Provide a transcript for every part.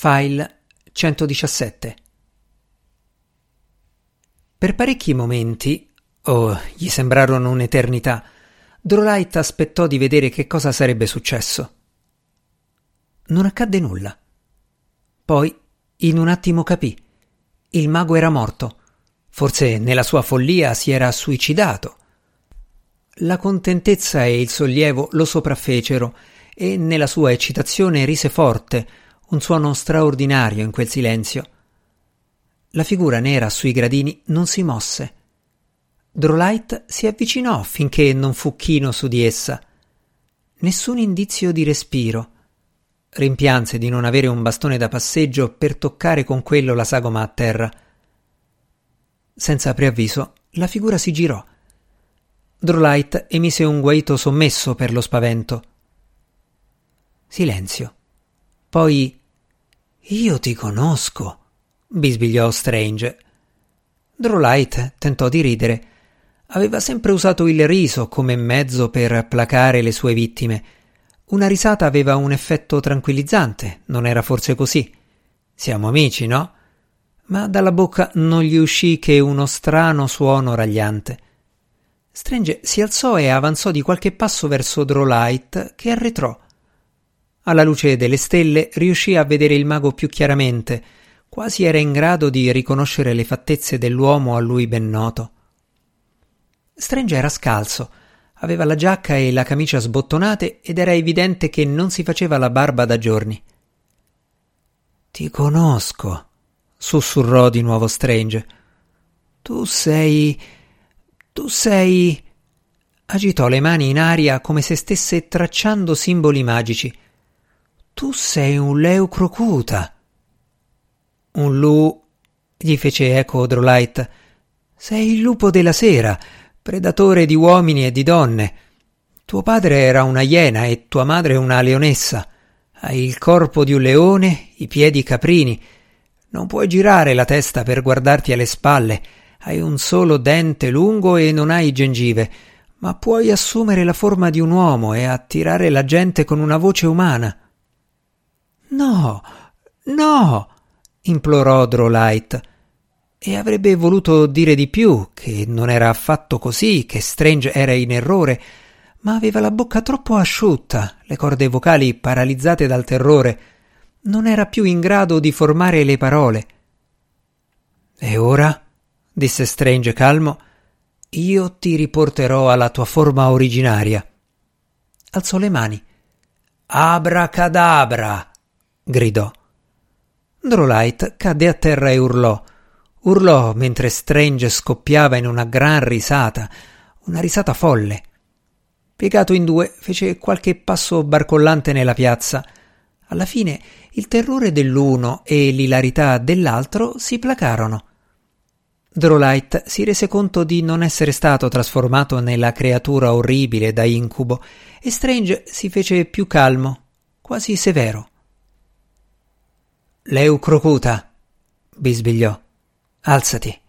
File 117 Per parecchi momenti, oh, gli sembrarono un'eternità, Drolight aspettò di vedere che cosa sarebbe successo. Non accadde nulla. Poi, in un attimo capì. Il mago era morto. Forse nella sua follia si era suicidato. La contentezza e il sollievo lo sopraffecero e nella sua eccitazione rise forte, un suono straordinario in quel silenzio. La figura nera sui gradini non si mosse. Drolight si avvicinò finché non fu chino su di essa. Nessun indizio di respiro. Rimpianse di non avere un bastone da passeggio per toccare con quello la sagoma a terra. Senza preavviso, la figura si girò. Drolight emise un guaito sommesso per lo spavento. Silenzio. Poi Io ti conosco, bisbigliò Strange. Drolight tentò di ridere. Aveva sempre usato il riso come mezzo per placare le sue vittime. Una risata aveva un effetto tranquillizzante, non era forse così? Siamo amici, no? Ma dalla bocca non gli uscì che uno strano suono ragliante. Strange si alzò e avanzò di qualche passo verso Drolight, che arretrò. Alla luce delle stelle riuscì a vedere il mago più chiaramente, quasi era in grado di riconoscere le fattezze dell'uomo a lui ben noto. Strange era scalzo, aveva la giacca e la camicia sbottonate ed era evidente che non si faceva la barba da giorni. Ti conosco, sussurrò di nuovo Strange. Tu sei. tu sei. agitò le mani in aria come se stesse tracciando simboli magici. Tu sei un leucrocuta. Un lu. gli fece eco Drolight. Sei il lupo della sera, predatore di uomini e di donne. Tuo padre era una iena e tua madre una leonessa. Hai il corpo di un leone, i piedi caprini. Non puoi girare la testa per guardarti alle spalle. Hai un solo dente lungo e non hai gengive, ma puoi assumere la forma di un uomo e attirare la gente con una voce umana. No, no, implorò Drolight. E avrebbe voluto dire di più, che non era affatto così, che Strange era in errore, ma aveva la bocca troppo asciutta, le corde vocali paralizzate dal terrore. Non era più in grado di formare le parole. E ora? disse Strange calmo. Io ti riporterò alla tua forma originaria. Alzò le mani. Abracadabra! Gridò. Drolight cadde a terra e urlò. Urlò mentre Strange scoppiava in una gran risata, una risata folle. Piegato in due, fece qualche passo barcollante nella piazza. Alla fine il terrore dell'uno e l'ilarità dell'altro si placarono. Drolight si rese conto di non essere stato trasformato nella creatura orribile da incubo e Strange si fece più calmo, quasi severo. Leucrocuta, bisbigliò. Alzati.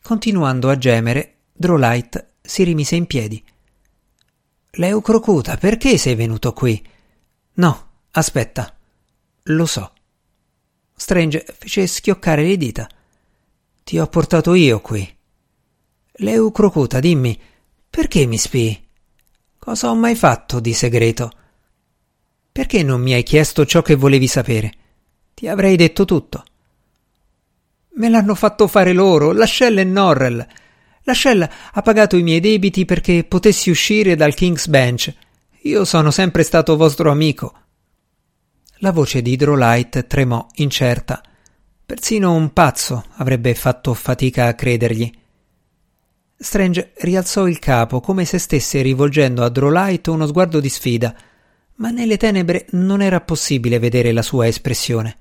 Continuando a gemere, Drolight si rimise in piedi. Leucrocuta, perché sei venuto qui? No, aspetta. Lo so. Strange fece schioccare le dita. Ti ho portato io qui. Leucrocuta, dimmi, perché mi spii? Cosa ho mai fatto di segreto? Perché non mi hai chiesto ciò che volevi sapere? Ti avrei detto tutto. Me l'hanno fatto fare loro, Lascelle e Norrell. Lascelle ha pagato i miei debiti perché potessi uscire dal King's Bench. Io sono sempre stato vostro amico. La voce di Hydrolight tremò, incerta. Persino un pazzo avrebbe fatto fatica a credergli. Strange rialzò il capo come se stesse rivolgendo a Drolight uno sguardo di sfida, ma nelle tenebre non era possibile vedere la sua espressione.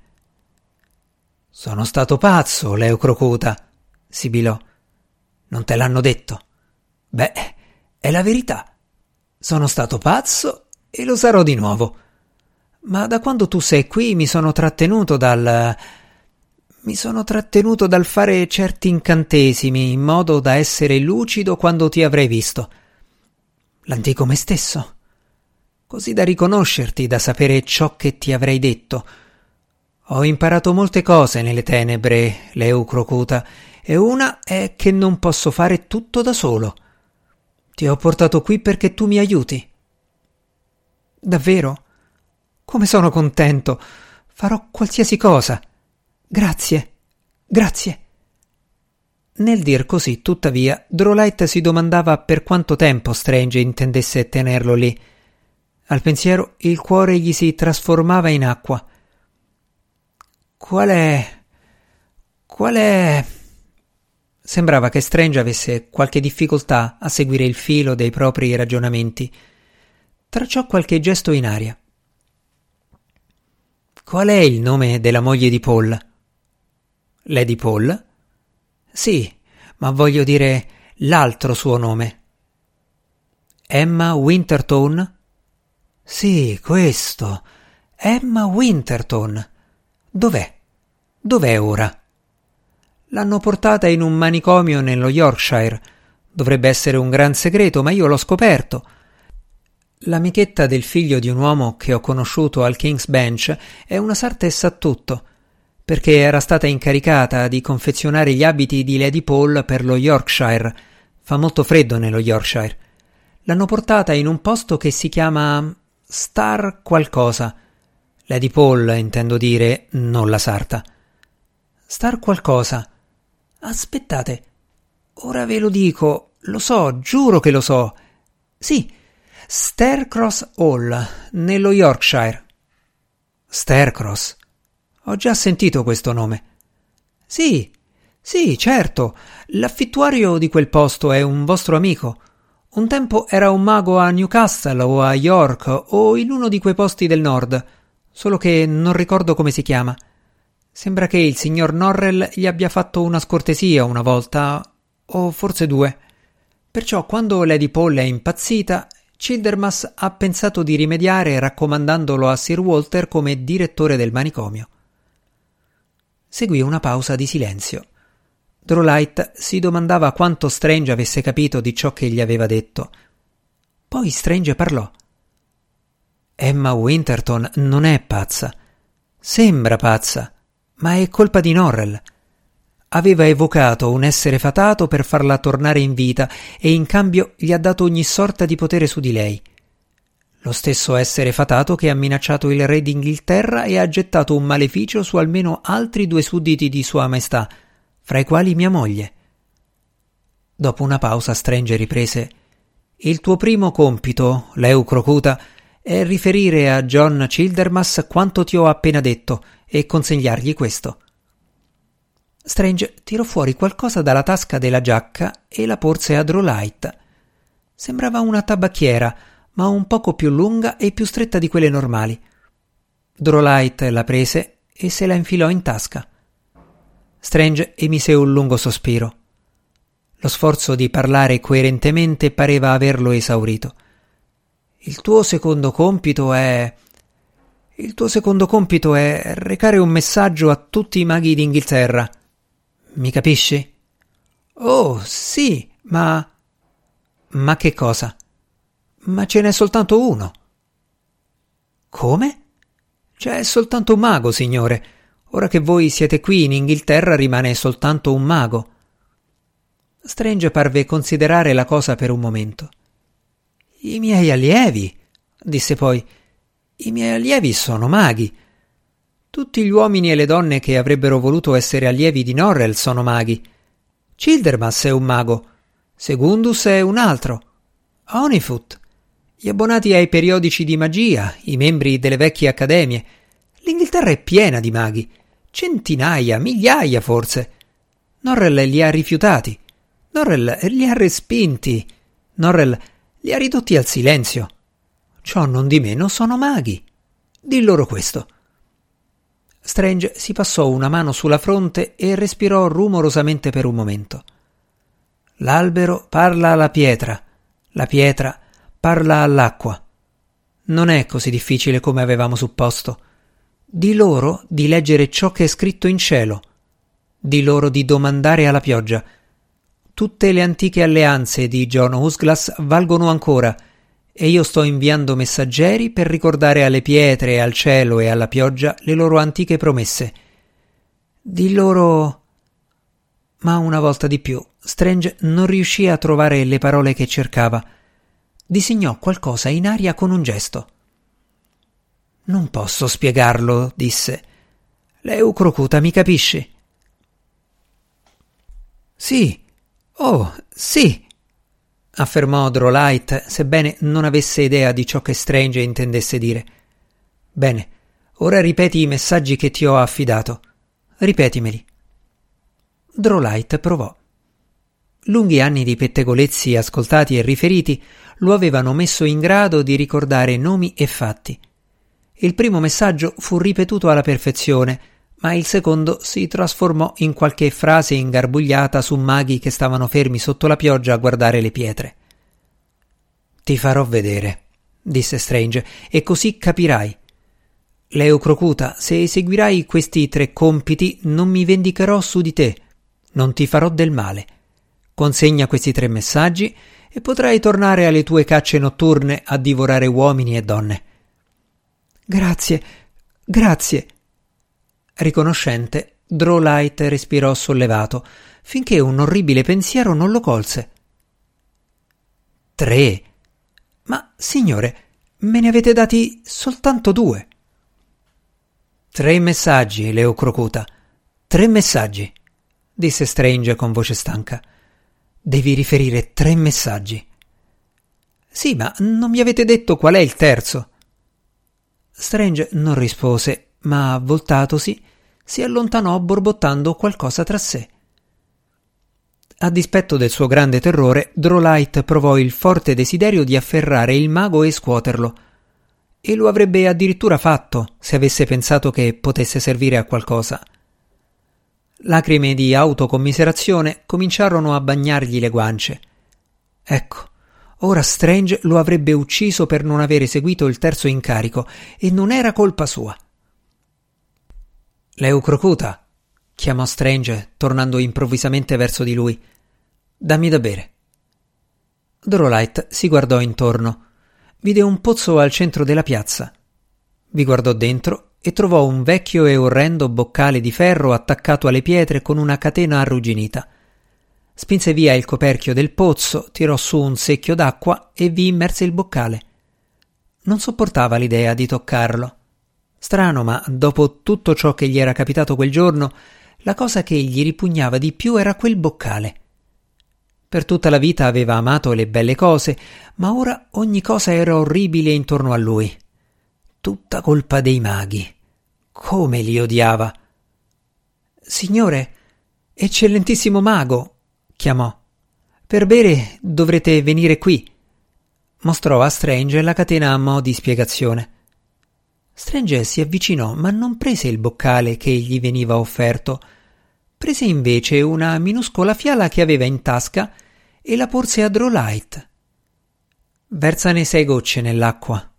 Sono stato pazzo, Leucrocuta, sibilò. Non te l'hanno detto. Beh, è la verità. Sono stato pazzo e lo sarò di nuovo. Ma da quando tu sei qui mi sono trattenuto dal. mi sono trattenuto dal fare certi incantesimi in modo da essere lucido quando ti avrei visto. L'antico me stesso. Così da riconoscerti, da sapere ciò che ti avrei detto Ho imparato molte cose nelle tenebre, Leucrocuta, e una è che non posso fare tutto da solo. Ti ho portato qui perché tu mi aiuti. Davvero? Come sono contento. Farò qualsiasi cosa. Grazie. Grazie. Nel dir così, tuttavia, Drolight si domandava per quanto tempo Strange intendesse tenerlo lì. Al pensiero il cuore gli si trasformava in acqua. Qual è. Qual è. Sembrava che Strange avesse qualche difficoltà a seguire il filo dei propri ragionamenti. Tracciò qualche gesto in aria. Qual è il nome della moglie di Paul? Lady Paul? Sì, ma voglio dire l'altro suo nome. Emma Winterton? Sì, questo. Emma Winterton. Dov'è? Dov'è ora? L'hanno portata in un manicomio nello Yorkshire. Dovrebbe essere un gran segreto, ma io l'ho scoperto. L'amichetta del figlio di un uomo che ho conosciuto al King's Bench è una sarta e sa tutto, perché era stata incaricata di confezionare gli abiti di Lady Paul per lo Yorkshire. Fa molto freddo nello Yorkshire. L'hanno portata in un posto che si chiama Star qualcosa. Lady Paul, intendo dire, non la sarta. Star qualcosa. Aspettate. Ora ve lo dico. Lo so, giuro che lo so. Sì, Starcross Hall, nello Yorkshire. Starcross. Ho già sentito questo nome. Sì, sì, certo. L'affittuario di quel posto è un vostro amico. Un tempo era un mago a Newcastle o a York o in uno di quei posti del nord solo che non ricordo come si chiama. Sembra che il signor Norrell gli abbia fatto una scortesia una volta, o forse due. Perciò quando Lady Paul è impazzita, Childermas ha pensato di rimediare raccomandandolo a Sir Walter come direttore del manicomio. Seguì una pausa di silenzio. Drolight si domandava quanto Strange avesse capito di ciò che gli aveva detto. Poi Strange parlò. Emma Winterton non è pazza. Sembra pazza, ma è colpa di Norrell. Aveva evocato un essere fatato per farla tornare in vita e in cambio gli ha dato ogni sorta di potere su di lei. Lo stesso essere fatato che ha minacciato il re d'Inghilterra e ha gettato un maleficio su almeno altri due sudditi di Sua Maestà, fra i quali mia moglie. Dopo una pausa Strange riprese Il tuo primo compito, Leucrocuta, è riferire a John Childermas quanto ti ho appena detto e consegnargli questo. Strange tirò fuori qualcosa dalla tasca della giacca e la porse a Drolight. Sembrava una tabacchiera, ma un poco più lunga e più stretta di quelle normali. Drolight la prese e se la infilò in tasca. Strange emise un lungo sospiro. Lo sforzo di parlare coerentemente pareva averlo esaurito. Il tuo secondo compito è. Il tuo secondo compito è recare un messaggio a tutti i maghi d'Inghilterra. Mi capisci? Oh, sì, ma. Ma che cosa? Ma ce n'è soltanto uno. Come? C'è soltanto un mago, signore. Ora che voi siete qui in Inghilterra rimane soltanto un mago. Strange parve considerare la cosa per un momento. I miei allievi, disse poi, i miei allievi sono maghi. Tutti gli uomini e le donne che avrebbero voluto essere allievi di Norrell sono maghi. Childermas è un mago, Segundus è un altro, Onifoot, gli abbonati ai periodici di magia, i membri delle vecchie accademie. L'Inghilterra è piena di maghi, centinaia, migliaia forse. Norrell li ha rifiutati, Norrell li ha respinti, Norrell li ha ridotti al silenzio. Ciò non di meno sono maghi. Di loro questo. Strange si passò una mano sulla fronte e respirò rumorosamente per un momento. L'albero parla alla pietra, la pietra parla all'acqua. Non è così difficile come avevamo supposto. Di loro di leggere ciò che è scritto in cielo. Di loro di domandare alla pioggia Tutte le antiche alleanze di John Husglass valgono ancora, e io sto inviando messaggeri per ricordare alle pietre, al cielo e alla pioggia le loro antiche promesse. Di loro. Ma una volta di più, Strange non riuscì a trovare le parole che cercava. Disegnò qualcosa in aria con un gesto. Non posso spiegarlo, disse. Leucrocuta, mi capisci? Sì. Oh, sì affermò Drolight, sebbene non avesse idea di ciò che Strange intendesse dire. Bene, ora ripeti i messaggi che ti ho affidato. Ripetimeli. Drolight provò. Lunghi anni di pettegolezzi ascoltati e riferiti lo avevano messo in grado di ricordare nomi e fatti. Il primo messaggio fu ripetuto alla perfezione, ma il secondo si trasformò in qualche frase ingarbugliata su maghi che stavano fermi sotto la pioggia a guardare le pietre. Ti farò vedere, disse Strange, e così capirai. Leucrocuta, se eseguirai questi tre compiti non mi vendicherò su di te, non ti farò del male. Consegna questi tre messaggi e potrai tornare alle tue cacce notturne a divorare uomini e donne. Grazie, grazie, Riconoscente, Drolight respirò sollevato, finché un orribile pensiero non lo colse. Tre? Ma, signore, me ne avete dati soltanto due. Tre messaggi, Leo Crocuta. Tre messaggi, disse Strange con voce stanca. Devi riferire tre messaggi. Sì, ma non mi avete detto qual è il terzo. Strange non rispose, ma voltatosi si allontanò borbottando qualcosa tra sé. A dispetto del suo grande terrore, Drolight provò il forte desiderio di afferrare il mago e scuoterlo. E lo avrebbe addirittura fatto se avesse pensato che potesse servire a qualcosa. Lacrime di autocommiserazione cominciarono a bagnargli le guance. Ecco, ora Strange lo avrebbe ucciso per non aver eseguito il terzo incarico, e non era colpa sua. Leucrocuta, chiamò Strange, tornando improvvisamente verso di lui. Dammi da bere. Drolight si guardò intorno. Vide un pozzo al centro della piazza. Vi guardò dentro e trovò un vecchio e orrendo boccale di ferro attaccato alle pietre con una catena arrugginita. Spinse via il coperchio del pozzo, tirò su un secchio d'acqua e vi immerse il boccale. Non sopportava l'idea di toccarlo. Strano, ma dopo tutto ciò che gli era capitato quel giorno, la cosa che gli ripugnava di più era quel boccale. Per tutta la vita aveva amato le belle cose, ma ora ogni cosa era orribile intorno a lui. Tutta colpa dei maghi. Come li odiava. Signore, eccellentissimo mago, chiamò. Per bere dovrete venire qui. Mostrò a Strange la catena a mo' di spiegazione. Strange si avvicinò, ma non prese il boccale che gli veniva offerto. Prese invece una minuscola fiala che aveva in tasca e la porse a Drolight. Versane sei gocce nell'acqua.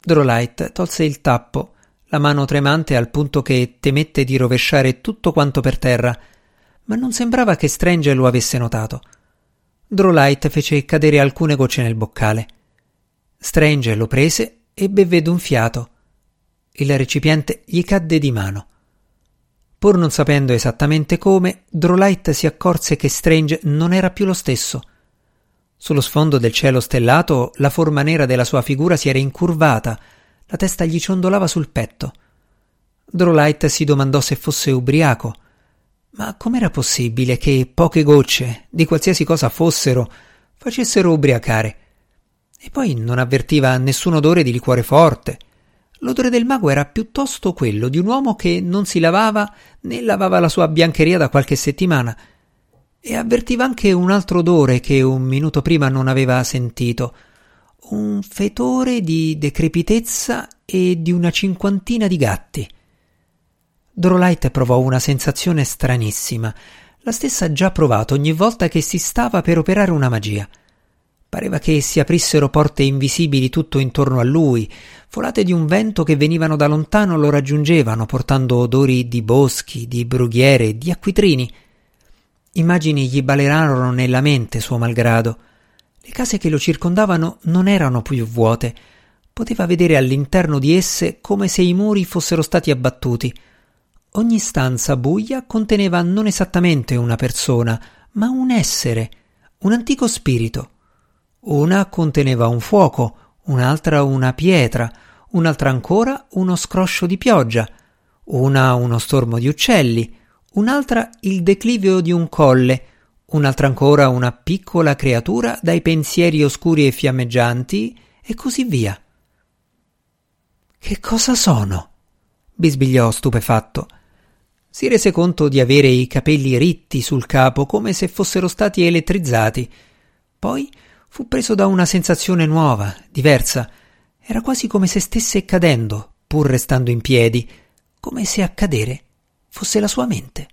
Drolight tolse il tappo, la mano tremante al punto che temette di rovesciare tutto quanto per terra, ma non sembrava che Strange lo avesse notato. Drolight fece cadere alcune gocce nel boccale. Strange lo prese e bevve d'un fiato il recipiente gli cadde di mano. Pur non sapendo esattamente come, Drolight si accorse che Strange non era più lo stesso. Sullo sfondo del cielo stellato la forma nera della sua figura si era incurvata, la testa gli ciondolava sul petto. Drolight si domandò se fosse ubriaco. Ma com'era possibile che poche gocce, di qualsiasi cosa fossero, facessero ubriacare? E poi non avvertiva nessun odore di liquore forte. L'odore del mago era piuttosto quello di un uomo che non si lavava né lavava la sua biancheria da qualche settimana, e avvertiva anche un altro odore che un minuto prima non aveva sentito, un fetore di decrepitezza e di una cinquantina di gatti. Drolight provò una sensazione stranissima, la stessa già provata ogni volta che si stava per operare una magia. Pareva che si aprissero porte invisibili tutto intorno a lui, folate di un vento che venivano da lontano lo raggiungevano, portando odori di boschi, di brughiere, di acquitrini. Immagini gli balerarono nella mente, suo malgrado. Le case che lo circondavano non erano più vuote. Poteva vedere all'interno di esse come se i muri fossero stati abbattuti. Ogni stanza buia conteneva non esattamente una persona, ma un essere, un antico spirito. Una conteneva un fuoco, un'altra una pietra, un'altra ancora uno scroscio di pioggia, una uno stormo di uccelli, un'altra il declivio di un colle, un'altra ancora una piccola creatura dai pensieri oscuri e fiammeggianti, e così via. Che cosa sono? bisbigliò stupefatto. Si rese conto di avere i capelli ritti sul capo come se fossero stati elettrizzati. Poi fu preso da una sensazione nuova, diversa. Era quasi come se stesse cadendo, pur restando in piedi, come se a cadere fosse la sua mente.